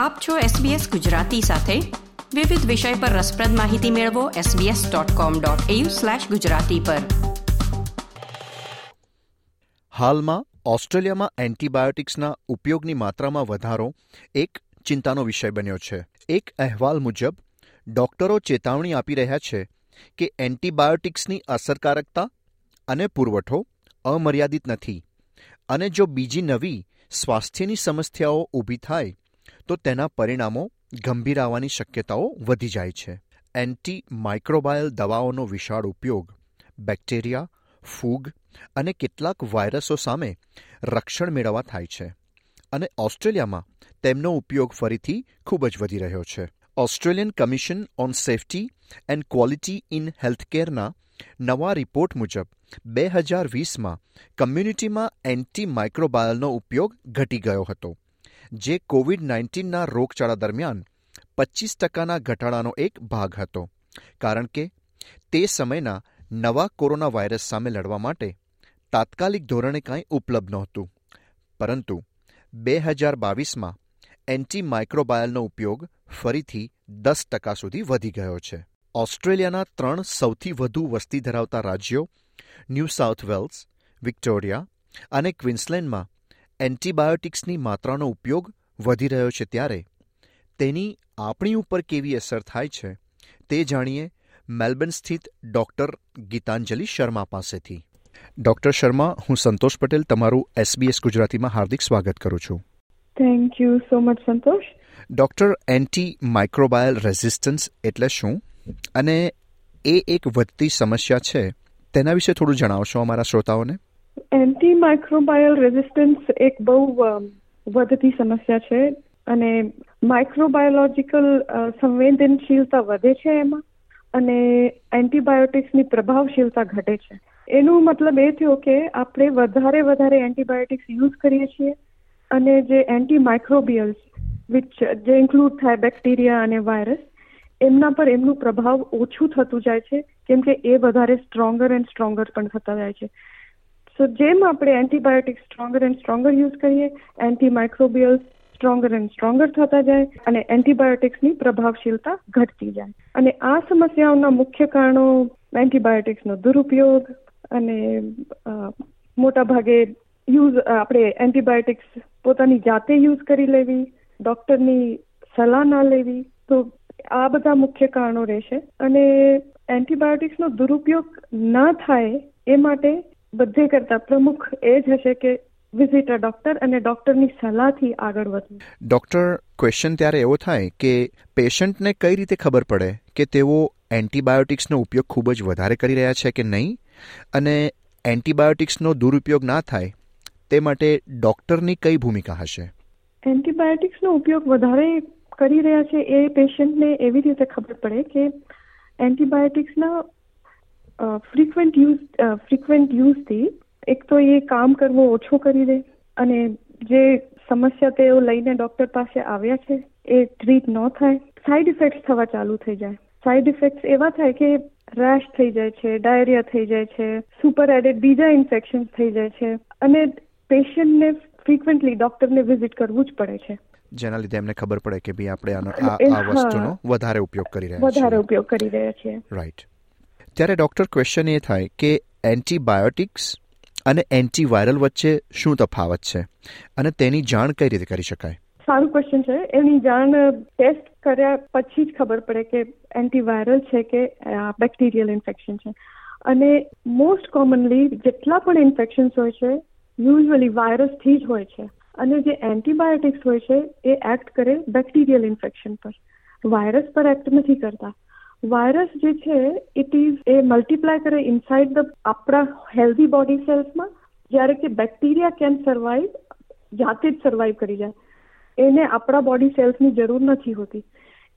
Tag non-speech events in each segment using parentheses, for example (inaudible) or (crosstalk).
આપ છો SBS ગુજરાતી સાથે. વિવિધ વિષય પર રસપ્રદ માહિતી મેળવો sbs.com.au/gujarati પર. હાલમાં ઓસ્ટ્રેલિયામાં એન્ટીબાયોટિક્સના ઉપયોગની માત્રામાં વધારો એક ચિંતાનો વિષય બન્યો છે. એક અહેવાલ મુજબ, ડોક્ટરો ચેતવણી આપી રહ્યા છે કે એન્ટીબાયોટિક્સની અસરકારકતા અને પુરવઠો અમર્યાદિત નથી અને જો બીજી નવી સ્વાસ્થ્યની સમસ્યાઓ ઊભી થાય તો તેના પરિણામો ગંભીર આવવાની શક્યતાઓ વધી જાય છે. એન્ટી માઇક્રોબાયલ દવાઓનો વિશાળ ઉપયોગ, બેક્ટેરિયા, ફૂગ અને કેટલાક વાયરસો સામે રક્ષણ મેળવવા થાય છે. અને ઓસ્ટ્રેલિયામાં તેમનો ઉપયોગ ફરીથી ખૂબ જ વધી રહ્યો છે. Australian commission on safety and quality in હેલ્થકેરના નવા રિપોર્ટ મુજબ, બે હજાર વીસમાં કમ્યુનિટીમાં એન્ટી માઇક્રોબાયલનો ઉપયોગ ઘટી ગયો હતો. જે કોવિડ નાઇન્ટીનના રોગચાળા દરમિયાન પચીસ ટકાના ઘટાડાનો એક ભાગ હતો. કારણ કે તે સમયના નવા કોરોના વાયરસ સામે લડવા માટે તાત્કાલિક ધોરણે કાંઈ ઉપલબ્ધ નહોતું. પરંતુ બે હજાર બાવીસમાં એન્ટી માઇક્રોબાયલનો ઉપયોગ ફરીથી દસ ટકા સુધી વધી ગયો છે. ઓસ્ટ્રેલિયાના ત્રણ સૌથી વધુ વસ્તી ધરાવતા રાજ્યો ન્યૂ સાઉથ વેલ્સ, વિક્ટોરિયા અને ક્વિન્સલેન્ડમાં એન્ટીબાયોટિક્સની માત્રાનો ઉપયોગ વધી રહ્યો છે ત્યારે તેની આપણી ઉપર કેવી અસર થાય છે તે જાણીએ મેલબર્ન સ્થિત ડોક્ટર ગીતાંજલિ શર્મા પાસેથી. ડોક્ટર શર્મા હું સંતોષ પટેલ તમારું એસબીએસ ગુજરાતીમાં હાર્દિક સ્વાગત કરું છું. Thank you so much Santosh. Doctor antimicrobial resistance એટલે શું? અને એ એક વધતી સમસ્યા છે તેના વિશે થોડું જણાવશો અમારા શ્રોતાઓને? એન્ટી માઇક્રોબાયલ રેઝિસ્ટન્સ એક બહુ વધતી સમસ્યા છે અને માઇક્રોબાયોલોજીકલ સંવેદનશીલતા વધે છે એમાં અને એન્ટીબાયોટિક્સની પ્રભાવશીલતા ઘટે છે. એનું મતલબ એ થયો કે આપણે વધારે વધારે એન્ટીબાયોટિક્સ યુઝ કરીએ છીએ અને જે એન્ટી માઇક્રોબિયલ્સ વિચ જે ઇન્ક્લુડ થાય બેક્ટેરિયા અને વાયરસ એમના પર એમનું પ્રભાવ ઓછું થતું જાય છે, કેમ કે એ વધારે સ્ટ્રોંગર એન્ડ સ્ટ્રોંગર પણ થતા જાય છે. સો જેમ આપણે antibiotic stronger and stronger use કરીએ એન્ટીમાઇક્રોબિયલ્સ સ્ટ્રોંગર એન્ડ સ્ટ્રોંગર થતા જાય અને એન્ટીબાયોટિક્સની પ્રભાવશીલતા ઘટતી જાય. અને આ સમસ્યાઓના મુખ્ય કારણો એન્ટીબાયોટિક્સનો દુરુપયોગ અને મોટા ભાગે યુઝ આપણે એન્ટીબાયોટિક્સ પોતાની જાતે યુઝ કરી લેવી ડોક્ટરની સલાહ ના લેવી, તો આ બધા મુખ્ય કારણો રહેશે. અને એન્ટીબાયોટિક્સનો દુરુપયોગ ન થાય એ માટે બધે કરતા પ્રમુખ એ જ હશે કે વિઝિટ અ ડોક્ટર અને ડોક્ટરની સલાહથી આગળ વધવું. ડોક્ટર ક્વેશ્ચન ત્યારે એવો થાય કે પેશન્ટને કઈ રીતે ખબર પડે કે તેઓ એન્ટીબાયોટિક્સનો ઉપયોગ ખૂબ જ વધારે કરી રહ્યા છે કે નહીં? અને એન્ટીબાયોટિક્સનો દુરુપયોગ ના થાય તે માટે ડોક્ટરની કઈ ભૂમિકા હશે? એન્ટીબાયોટિક્સનો ઉપયોગ વધારે કરી રહ્યા છે એ પેશન્ટને એવી રીતે ખબર પડે કે એન્ટીબાયોટિક્સના ફ્રીક્વન્ટ યુઝ ફ્રીક્વન્ટ યુઝથી એક તો એ કામ કરવું ઓછું કરી દે અને જે સમસ્યા તેઓ લઈને ડોક્ટર પાસે આવ્યા છે એ ટ્રીટ ન થાય સાઈડ ઇફેક્ટ્સ થવા ચાલુ થઈ જાય સાઈડ ઇફેક્ટ્સ એવા થાય કે રેશ થઈ જાય છે ડાયરિયા થઈ જાય છે સુપર એડેડ બીજા ઇન્ફેક્શન થઈ જાય છે અને પેશન્ટને ફ્રીક્વન્ટલી ડોક્ટરને વિઝિટ કરવું જ પડે છે જેના લીધે એમને ખબર પડે કે ભાઈ આપણે આનો આ વસ્તુનો વધારે ઉપયોગ કરી રહ્યા છીએ. વધારે ઉપયોગ કરી રહ્યા છીએ. રાઈટ ત્યારે ડૉક્ટર ક્વેશ્ચન એ થાય કે એન્ટીબાયોટિક્સ અને એન્ટીવાયરલ વચ્ચે શું તફાવત છે? અને તેની જાણ કઈ રીતે કરી શકાય? સારું ક્વેશ્ચન છે. એની જાણ ટેસ્ટ કર્યા પછી જ ખબર પડે કે એન્ટીવાયરલ છે કે બેક્ટેરિયલ ઇન્ફેક્શન છે. અને મોસ્ટ કોમનલી જેટલા પણ ઇન્ફેક્શન્સ હોય છે યુઝ્યુઅલી વાયરસથી જ હોય છે. અને જે એન્ટીબાયોટિક્સ હોય છે, એ એક્ટ કરે બેક્ટેરિયલ ઇન્ફેક્શન પર. વાયરસ પર એક્ટ નથી કરતા. વાયરસ જે છે ઇટ ઇઝ એ મલ્ટીપ્લાય કરે ઇનસાઇડ ધ આપણા હેલ્ધી બોડી સેલ્સમાં જ્યારે કે બેક્ટેરિયા કેન સર્વાઈવ જાતે જ સર્વાઈવ કરી જાય. એને આપણા બોડી સેલ્સની જરૂર નથી હોતી.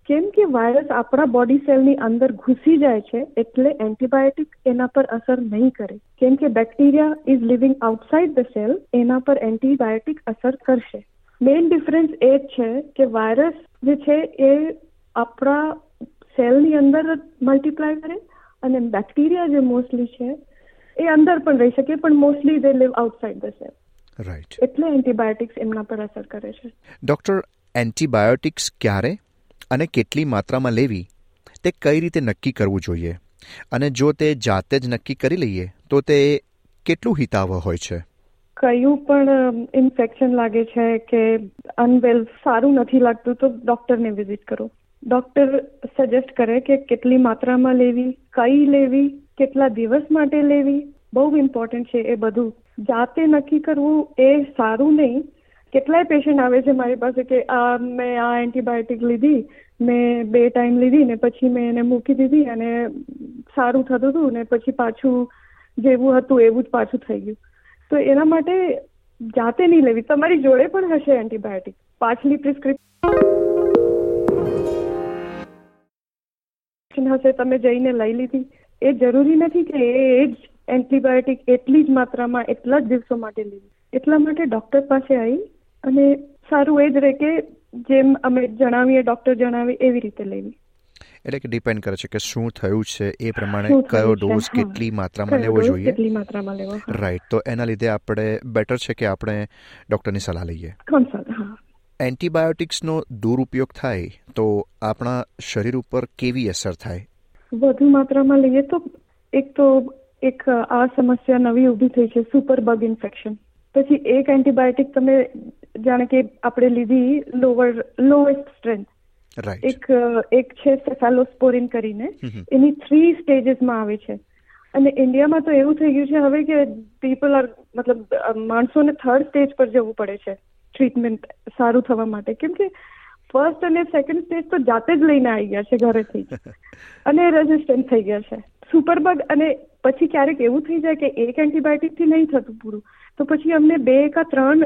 કેમ કે વાયરસ આપણા બોડી સેલની અંદર ઘૂસી જાય છે, એટલે એન્ટીબાયોટિક એના પર અસર નહીં કરે. કેમ કે bacteria is living outside the cell એના પર એન્ટીબાયોટિક અસર કરશે. મેઇન ડિફરન્સ એ જ છે કે વાયરસ જે છે, એ આપણા સેલની અંદર મલ્ટીપ્લાય કરે અને બેક્ટેરિયા જે મોસ્ટલી છે એ અંદર પણ રહી શકે પણ mostly they live outside the cell right એટલે એન્ટીબાયોટિક્સ એમના પર અસર કરે છે. ડોક્ટર એન્ટીબાયોટિક્સ ક્યારે અને કેટલી માત્રામાં લેવી તે કઈ રીતે નક્કી કરવું જોઈએ? અને જો તે જાતે જ નક્કી કરી લઈએ તો તે કેટલું હિતાવહ હોય છે? કયું પણ ઇન્ફેક્શન લાગે છે કે અનવેલ સારું નથી લાગતું તો ડોક્ટરને વિઝિટ કરો. ડોક્ટર સજેસ્ટ કરે કે કેટલી માત્રામાં લેવી, કઈ લેવી, કેટલા દિવસ માટે લેવી, બહુ ઇમ્પોર્ટન્ટ છે એ બધું. જાતે નક્કી કરવું એ સારું નહીં. કેટલાય પેશન્ટ આવે છે મારી પાસે કે, આ મેં આ એન્ટીબાયોટિક લીધી, મેં બે ટાઈમ લીધી ને પછી મેં એને મૂકી દીધી અને સારું થતું હતું ને પછી પાછું જેવું હતું એવું જ પાછું થઈ ગયું. તો એના માટે જાતે નહીં લેવી. તમારી જોડે પણ હશે એન્ટીબાયોટિક પાછલી પ્રિસ્ક્રિપ્શન હશે તમે જઈને લઈ લીધી. એ જરૂરી નથી કે એ જ એન્ટીબાયોટિક એટલી જ માત્રામાં એટલા જ દિવસો માટે લેવી એટલા માટે ડોક્ટર પાસે આવી અને સારું એ જ રહે કે જેમ અમે જણાવીએ ડોક્ટર જણાવે એવી રીતે લેવી. એટલે કે ડિપેન્ડ કરે છે કે શું થયું છે એ પ્રમાણે કયો ડોઝ કેટલી માત્રામાં લેવો જોઈએ. કેટલી માત્રામાં લેવો. રાઈટ તો એના લીધે આપણે બેટર છે કે આપણે ડૉક્ટરની સલાહ લઈએ? એન્ટીબાયોટિક્સનો દુરુપયોગ થાય તો આપણા શરીર ઉપર કેવી અસર થાય? વધુ માત્રામાં લઈએ તો એક તો એક આ સમસ્યા નવી ઊભી થઈ છે સુપર બગ ઇન્ફેક્શન. પછી એક એન્ટીબાયોટિક તમે જાણે કે આપણે લીધી લોવર લોએસ્ટ સ્ટ્રેન્થ. એક એક છે સેફાલોસ્પોરિન કરીને. એની થ્રી સ્ટેજીસમાં આવે છે. અને ઇન્ડિયામાં તો એવું થઈ ગયું છે હવે કે પીપલ આર મતલબ માણસોને થર્ડ સ્ટેજ પર જવું પડે છે. ટ્રીટમેન્ટ સારું થવા માટે. કેમ કે ફર્સ્ટ અને સેકન્ડ સ્ટેજ તો જાતે જ લઈને આવી ગયા છે ઘરેથી જ. (laughs) અને રેઝિસ્ટન્ટ થઈ ગયા છે. સુપરબગ અને પછી ક્યારેક એવું થઈ જાય કે એક એન્ટીબાયોટિકથી નહીં થતું પૂરું. તો પછી અમને બે કા ત્રણ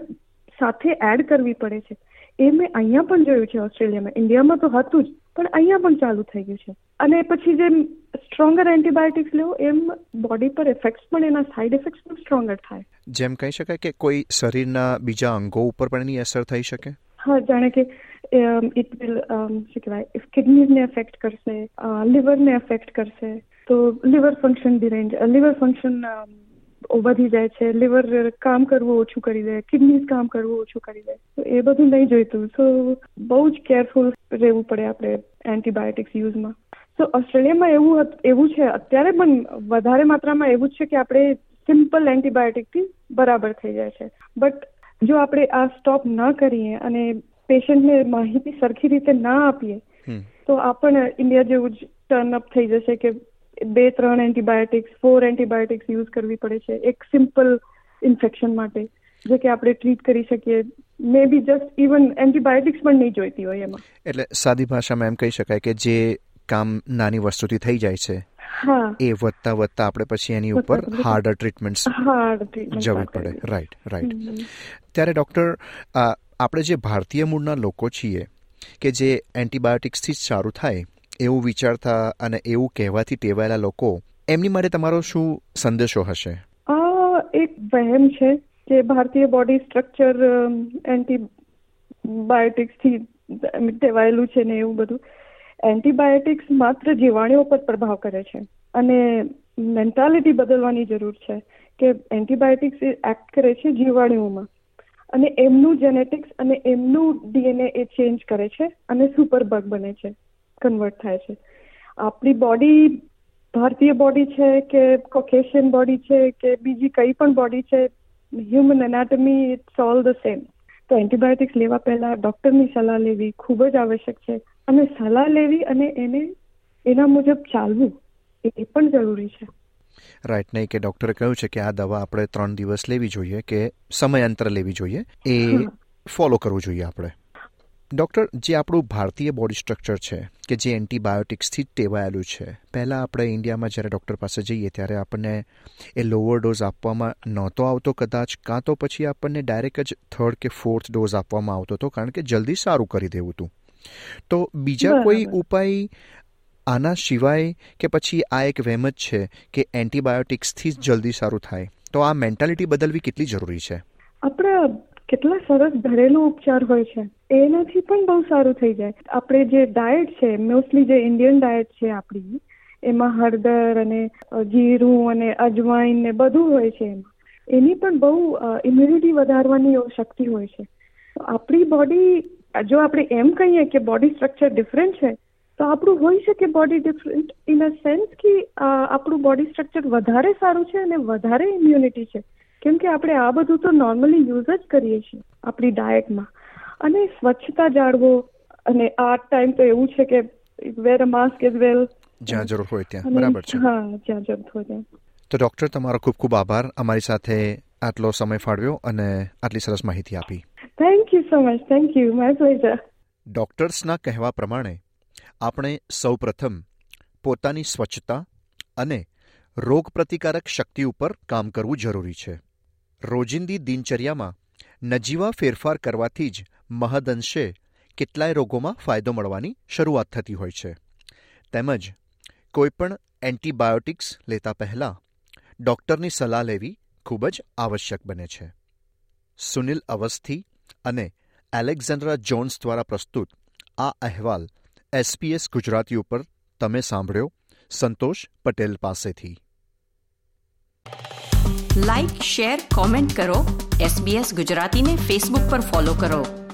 સાથે એડ કરવી પડે છે. એ મેં અહીંયા પણ જોયું છે ઓસ્ટ્રેલિયામાં. ઇન્ડિયામાં તો હતું જ પણ અહીંયા પણ ચાલુ થઈ ગયું છે. અને પછી જેમ સ્ટ્રોંગર એન્ટીબાયોટિક્સ લેવો એમ બોડી પર ઇફેક્ટ્સ પણ એના સાઇડ ઇફેક્ટ્સ પણ સ્ટ્રોંગર થાય. જેમ કહી શકાય કે કોઈ શરીરના બીજા અંગો ઉપર પણ એની અસર થઈ શકે? હા જાણે કે ઇટ વિલ શું કહેવાય કિડનીઝને અફેક્ટ કરશે લિવરને ઇફેક્ટ કરશે તો liver function derange liver function વધી જાય છે લિવર કામ કરવું ઓછું કરી દે કિડનીઝ કામ કરવું ઓછું કરી દે તો એ બધું નહીં જોઈતું. સો બહુ જ કેરફુલ રહેવું પડે આપણે એન્ટીબાયોટિક્સ યુઝમાં સો ઓસ્ટ્રેલિયામાં એવું એવું છે અત્યારે પણ વધારે માત્રામાં એવું જ છે કે આપણે સિમ્પલ એન્ટીબાયોટિકથી બરાબર થઈ જાય છે. બટ જો આપણે આ સ્ટોપ ન કરીએ અને પેશન્ટને માહિતી સરખી રીતે ના આપીએ તો આ ઇન્ડિયા જેવું જ ટર્ન અપ થઈ જશે કે બે ત્રણ એન્ટીબાયોટિક્સ ફોર એન્ટીબાયોટિક્સ યુઝ કરવી પડે છે એક સિમ્પલ ઇન્ફેક્શન માટે જે કે આપણે ટ્રીટ કરી શકીએ. Maybe just even antibiotics પણ નહીં જોઈતી હોય એમાં. એટલે સાદી ભાષામાં એમ કહી શકાય કે જે કામ નાની વસ્તુથી થઈ જાય છે. એ વધતા વધતા આપણે પછી એની ઉપર. હાર્ડર ટ્રીટમેન્ટ્સ ટ્રીટમેન્ટ જવી પડે. રાઈટ રાઈટ ત્યારે ડૉક્ટર આપણે જે ભારતીય મૂળના લોકો છીએ કે જે એન્ટીબાયોટિક્સથી જ સારું થાય એવું વિચારતા અને એવું કહેવાથી ટેવાયેલા લોકો એમની માટે તમારો શું સંદેશો હશે? એક વહેમ છે કે ભારતીય બોડી સ્ટ્રક્ચર એન્ટીબાયોટિક્સથી ટેવાયેલું છે ને એવું બધું. એન્ટીબાયોટિક્સ માત્ર જીવાણુઓ પર પ્રભાવ કરે છે. અને મેન્ટાલિટી બદલવાની જરૂર છે કે એન્ટીબાયોટિક્સ એક્ટ કરે છે જીવાણુઓમાં. અને એમનું જેનેટિક્સ અને એમનું ડીએનએ એ ચેન્જ કરે છે અને સુપર બને છે, કન્વર્ટ થાય છે. આપણી બોડી ભારતીય બોડી છે કે કોકેશિયન બોડી છે કે બીજી કઈ પણ બોડી છે, human anatomy it's all the same. તો એન્ટીબાયોટિક્સ લેવા પહેલા ડોક્ટરની સલાહ લેવી ખૂબ જ આવશ્યક છે. અને સલાહ લેવી અને એને એના મુજબ ચાલવું એ પણ જરૂરી છે. રાઈટ નહીં કે ડૉક્ટરે કહ્યું છે કે આ દવા આપણે ત્રણ દિવસ લેવી જોઈએ કે સમયાંતરે લેવી જોઈએ એ ફોલો કરવું જોઈએ આપણે. ડૉક્ટર જે આપણું ભારતીય બોડી સ્ટ્રક્ચર છે કે જે એન્ટીબાયોટિક્સથી જ ટેવાયેલું છે પહેલાં આપણે ઇન્ડિયામાં જ્યારે ડૉક્ટર પાસે જઈએ ત્યારે આપણને એ લોઅર ડોઝ આપવામાં નહોતો આવતો કદાચ કાં તો પછી આપણને ડાયરેક્ટ જ થર્ડ કે ફોર્થ ડોઝ આપવામાં આવતો હતો કારણ કે જલ્દી સારું કરી દેવું હતું તો બીજા કોઈ ઉપાય આના સિવાય કે પછી આ એક વહેમ જ છે કે એન્ટીબાયોટિક્સથી જ જલ્દી સારું થાય. તો આ મેન્ટાલિટી બદલવી કેટલી જરૂરી છે? આપણા કેટલા સરસ ઘરેલું ઉપચાર હોય છે. એનાથી પણ બહુ સારું થઈ જાય. આપણે જે ડાયટ છે મોસ્ટલી જે ઇન્ડિયન ડાયટ છે આપણી એમાં હળદર અને જીરું અને અજવાઈન ને બધું હોય છે એમાં. એની પણ બહુ ઇમ્યુનિટી વધારવાની શક્તિ હોય છે. આપણી બોડી જો આપણે એમ કહીએ કે બોડી સ્ટ્રક્ચર ડિફરન્ટ છે તો આપણું હોઈ શકે body different in a sense કે આપણું બોડી સ્ટ્રક્ચર વધારે સારું છે અને વધારે ઇમ્યુનિટી છે. કેમ કે આપણે આ બધું તો નોર્મલી યુઝ જ કરીએ છીએ આપણી ડાયટમાં અને સ્વચ્છતા જાળવો અને આ ટાઈમ તો એવું છે કે વેર અ માસ્ક ઇઝ વેલ જ્યાં જરૂર હોય ત્યાં. બરાબર છે. હા જ્યાં જરૂર હોય ત્યાં. તો ડૉક્ટર તમારો ખૂબ ખૂબ આભાર. અમારી સાથે આટલો સમય ફાળવ્યો અને આટલી સરસ માહિતી આપી. So much thank you my pleasure ડૉક્ટર્સના કહેવા પ્રમાણે, આપણે સૌપ્રથમ પોતાની સ્વચ્છતા અને રોગપ્રતિકારક શક્તિ ઉપર કામ કરવું જરૂરી છે. રોજિંદી દિનચર્યામાં નજીવા ફેરફાર કરવાથી જ મહદઅંશે કેટલાય રોગોમાં ફાયદો મળવાની શરૂઆત થતી હોય છે. તેમજ કોઈપણ એન્ટીબાયોટિક્સ લેતા પહેલાં ડૉક્ટરની સલાહ લેવી ખૂબ જ આવશ્યક બને છે. સુનિલ અવસ્થી અને એલેક્ઝાન્ડ્રા જોન્સ દ્વારા પ્રસ્તુત આ અહેવાલ એસપીએસ ગુજરાતી ઉપર તમે સાંભળ્યો? સંતોષ પટેલ પાસેથી. લાઇક શેર કોમેન્ટ કરો. એસબીએસ ગુજરાતીને ફેસબુક પર ફોલો કરો.